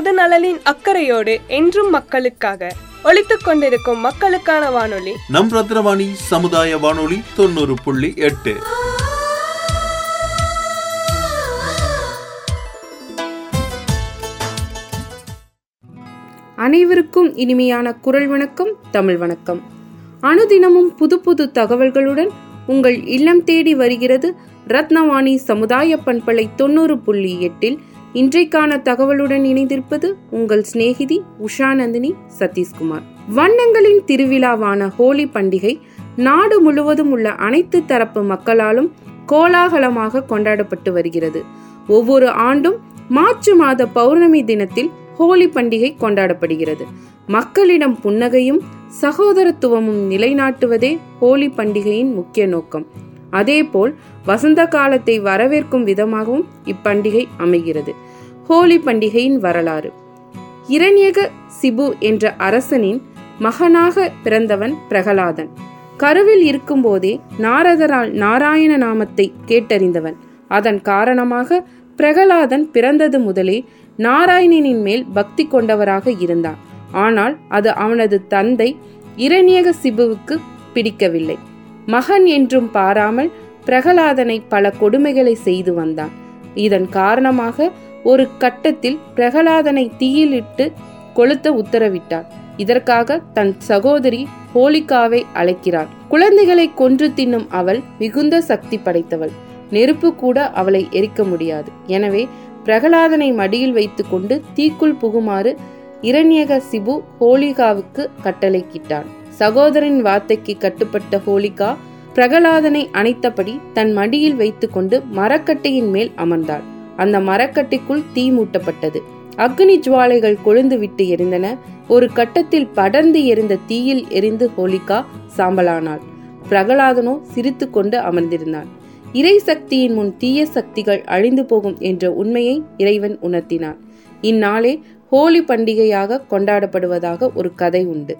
பொது நலனின் அக்கறையோடு என்றும் மக்களுக்காக ஒலித்துக் கொண்டிருக்கும் மக்களுக்கான வானொலி. நம் ரத்னவாணி சமுதாய வானொலி தொண்ணூறு புள்ளி எட்டு. அனைவருக்கும் இனிமையான குரல் வணக்கம் தமிழ் வணக்கம். அனுதினமும் புது புது தகவல்களுடன் உங்கள் இல்லம் தேடி வருகிறது ரத்னவாணி சமுதாய பண்பலை தொண்ணூறு புள்ளி எட்டில். இன்றைக்கான தகவலுடன் இணைந்திருப்பது உங்கள் சிநேகிதி உஷாநந்தினி சதீஷ்குமார். வண்ணங்களின் திருவிழாவான ஹோலி பண்டிகை நாடு முழுவதும் உள்ள அனைத்து தரப்பு மக்களாலும் கோலாகலமாக கொண்டாடப்பட்டு வருகிறது. ஒவ்வொரு ஆண்டும் மார்ச் மாத பௌர்ணமி தினத்தில் ஹோலி பண்டிகை கொண்டாடப்படுகிறது. மக்களிடம் புன்னகையும் சகோதரத்துவமும் நிலைநாட்டுவதே ஹோலி பண்டிகையின் முக்கிய நோக்கம். அதேபோல் வசந்த காலத்தை வரவேற்கும் விதமாகவும் இப்பண்டிகை அமைகிறது. ஹோலி பண்டிகையின் வரலாறு. இரண்யக சிபு என்ற அரசனின் மகனாக பிறந்தவன் பிரகலாதன். கருவில் இருக்கும்போதே நாரதரால் நாராயண நாமத்தை கேட்டறிந்தவன். அதன் காரணமாக பிரகலாதன் பிறந்தது முதலே நாராயணனின் மேல் பக்தி கொண்டவராக இருந்தான். ஆனால் அது அவனது தந்தை இரணியக சிபுவுக்கு பிடிக்கவில்லை. மகன் என்றும் பாராமல் பிரகலாதனை பல கொடுமைகளை செய்து வந்தான். இதன் காரணமாக ஒரு கட்டத்தில் பிரகலாதனை தீயிலிட்டு கொளுத்த உத்தரவிட்டார். இதற்காக தன் சகோதரி ஹோலிகாவை அழைக்கிறார். குழந்தைகளை கொன்று தின்னும் அவள் மிகுந்த சக்தி படைத்தவள். நெருப்பு கூட அவளை எரிக்க முடியாது. எனவே பிரகலாதனை மடியில் வைத்துக்கொண்டு தீக்குள் புகுமாறு இரண்யக சிபு ஹோலிகாவுக்கு கட்டளைக்கிட்டான் சகோதரன் வார்த்தைக்கு கட்டுப்பட்ட ஹோலிகா பிரகலாதனை அணைத்தபடி தன் மடியில் வைத்துக்கொண்டு மரக்கட்டையின் மேல் அமர்ந்தாள். அந்த மரக்கட்டைக்குள் தீ மூட்டப்பட்டது. அக்னி ஜுவாலைகள் கொழுந்து விட்டு எரிந்தன. ஒரு கட்டத்தில் படர்ந்து எரிந்த தீயில் எரிந்து ஹோலிகா சாம்பலானாள். பிரகலாதனோ சிரித்து கொண்டு அமர்ந்திருந்தான் இறை சக்தியின் முன் தீய சக்திகள் அழிந்து போகும் என்ற உண்மையை இறைவன் உணர்த்தினான். இந்நாளே ஹோலி பண்டிகையாக கொண்டாடப்படுவதாக ஒரு கதை உண்டு.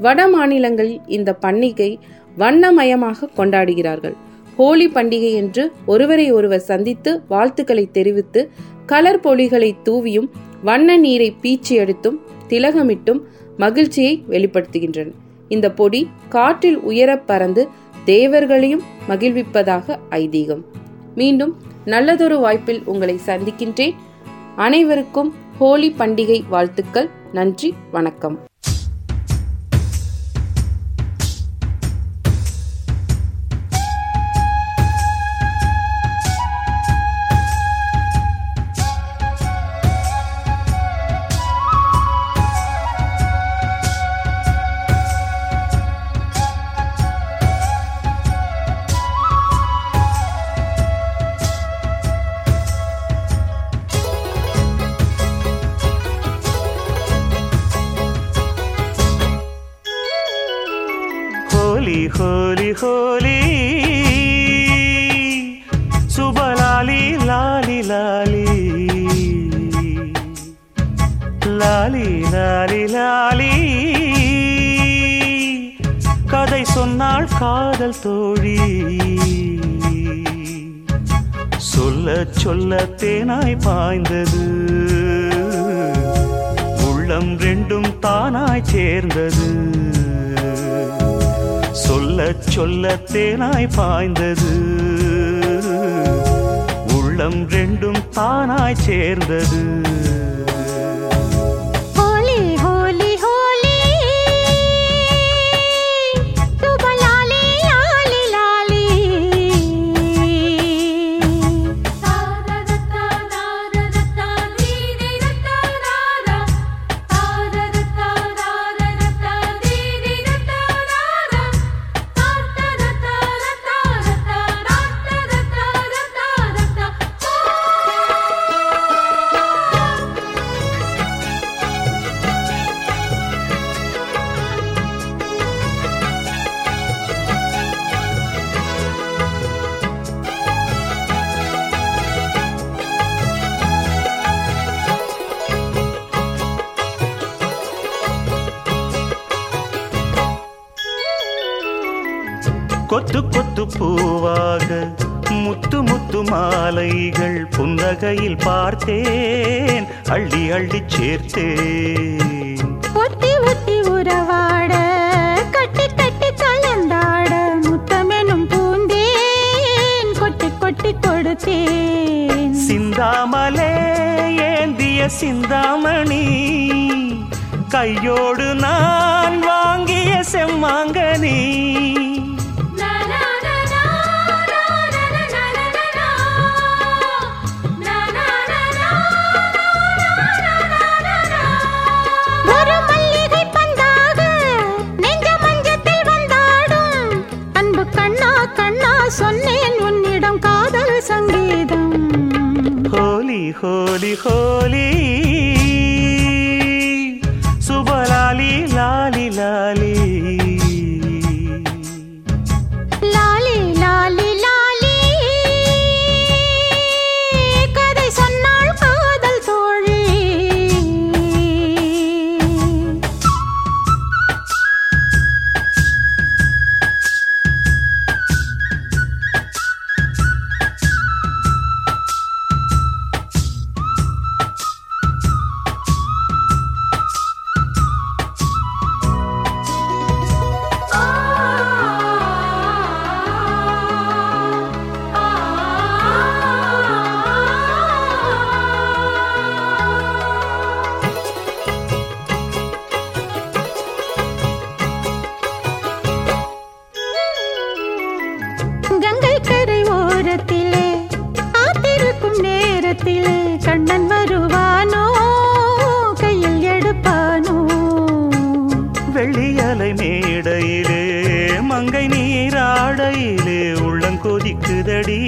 வட மாநிலங்களில் இந்த பண்டிகை வண்ணமயமாக கொண்டாடுகிறார்கள். ஹோலி பண்டிகை என்று ஒருவரை ஒருவர் சந்தித்து வாழ்த்துக்களை தெரிவித்து கலர் பொலிகளை தூவியும் வண்ண நீரை பீச்சி எடுத்தும் திலகமிட்டும் மகிழ்ச்சியை வெளிப்படுத்துகின்றன. இந்த பொடி காற்றில் உயர பறந்து தேவர்களையும் மகிழ்விப்பதாக ஐதீகம். மீண்டும் நல்லதொரு வாய்ப்பில் உங்களை சந்திக்கின்றேன். அனைவருக்கும் ஹோலி பண்டிகை வாழ்த்துக்கள். நன்றி வணக்கம். சுபலாலி லாலி லாலி. லாலி லாலி லாலி. கதை சொன்னாள் காதல் தோழி. சொல்ல சொல்ல தேனாய் பாய்ந்தது. உள்ளம் ரெண்டும் தானாய் சேர்ந்தது. சொல்ல சொல்ல தேனாய் பாய்ந்தது. உள்ளம் ரெண்டும் தானாய் சேர்ந்தது. கொத்து கொத்து பூவாக முத்து முத்து மாலைகள் புன்னகையில் பார்த்தேன். அள்ளி அள்ளி சேர்த்தேன். ஒட்டி ஒட்டி உறவாட கட்டி கட்டி கலந்தாட முத்தமெனும் பூந்தேன். கொட்டி கொட்டி கொடுத்தேன். சிந்தாமலே ஏந்திய சிந்தாமணி கையோடு நான் வாங்கிய செம்மாங்கனி. வெள்ளியலை மேடையிலே மங்கை நீராடையிலே உள்ளங்கொதிக்குதடி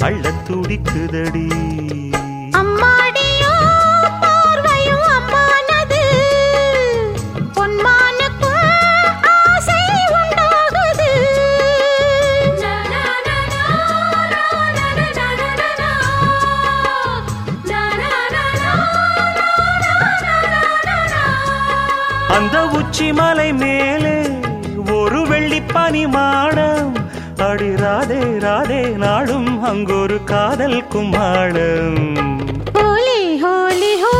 அள்ள துடிக்குதடி. மேலே ஒரு வெள்ளி பனி மாடம். அடி ராதே ராதே நாடும் அங்கொரு காதல் குமாடம் ஹோலி ஹோலி ஹோ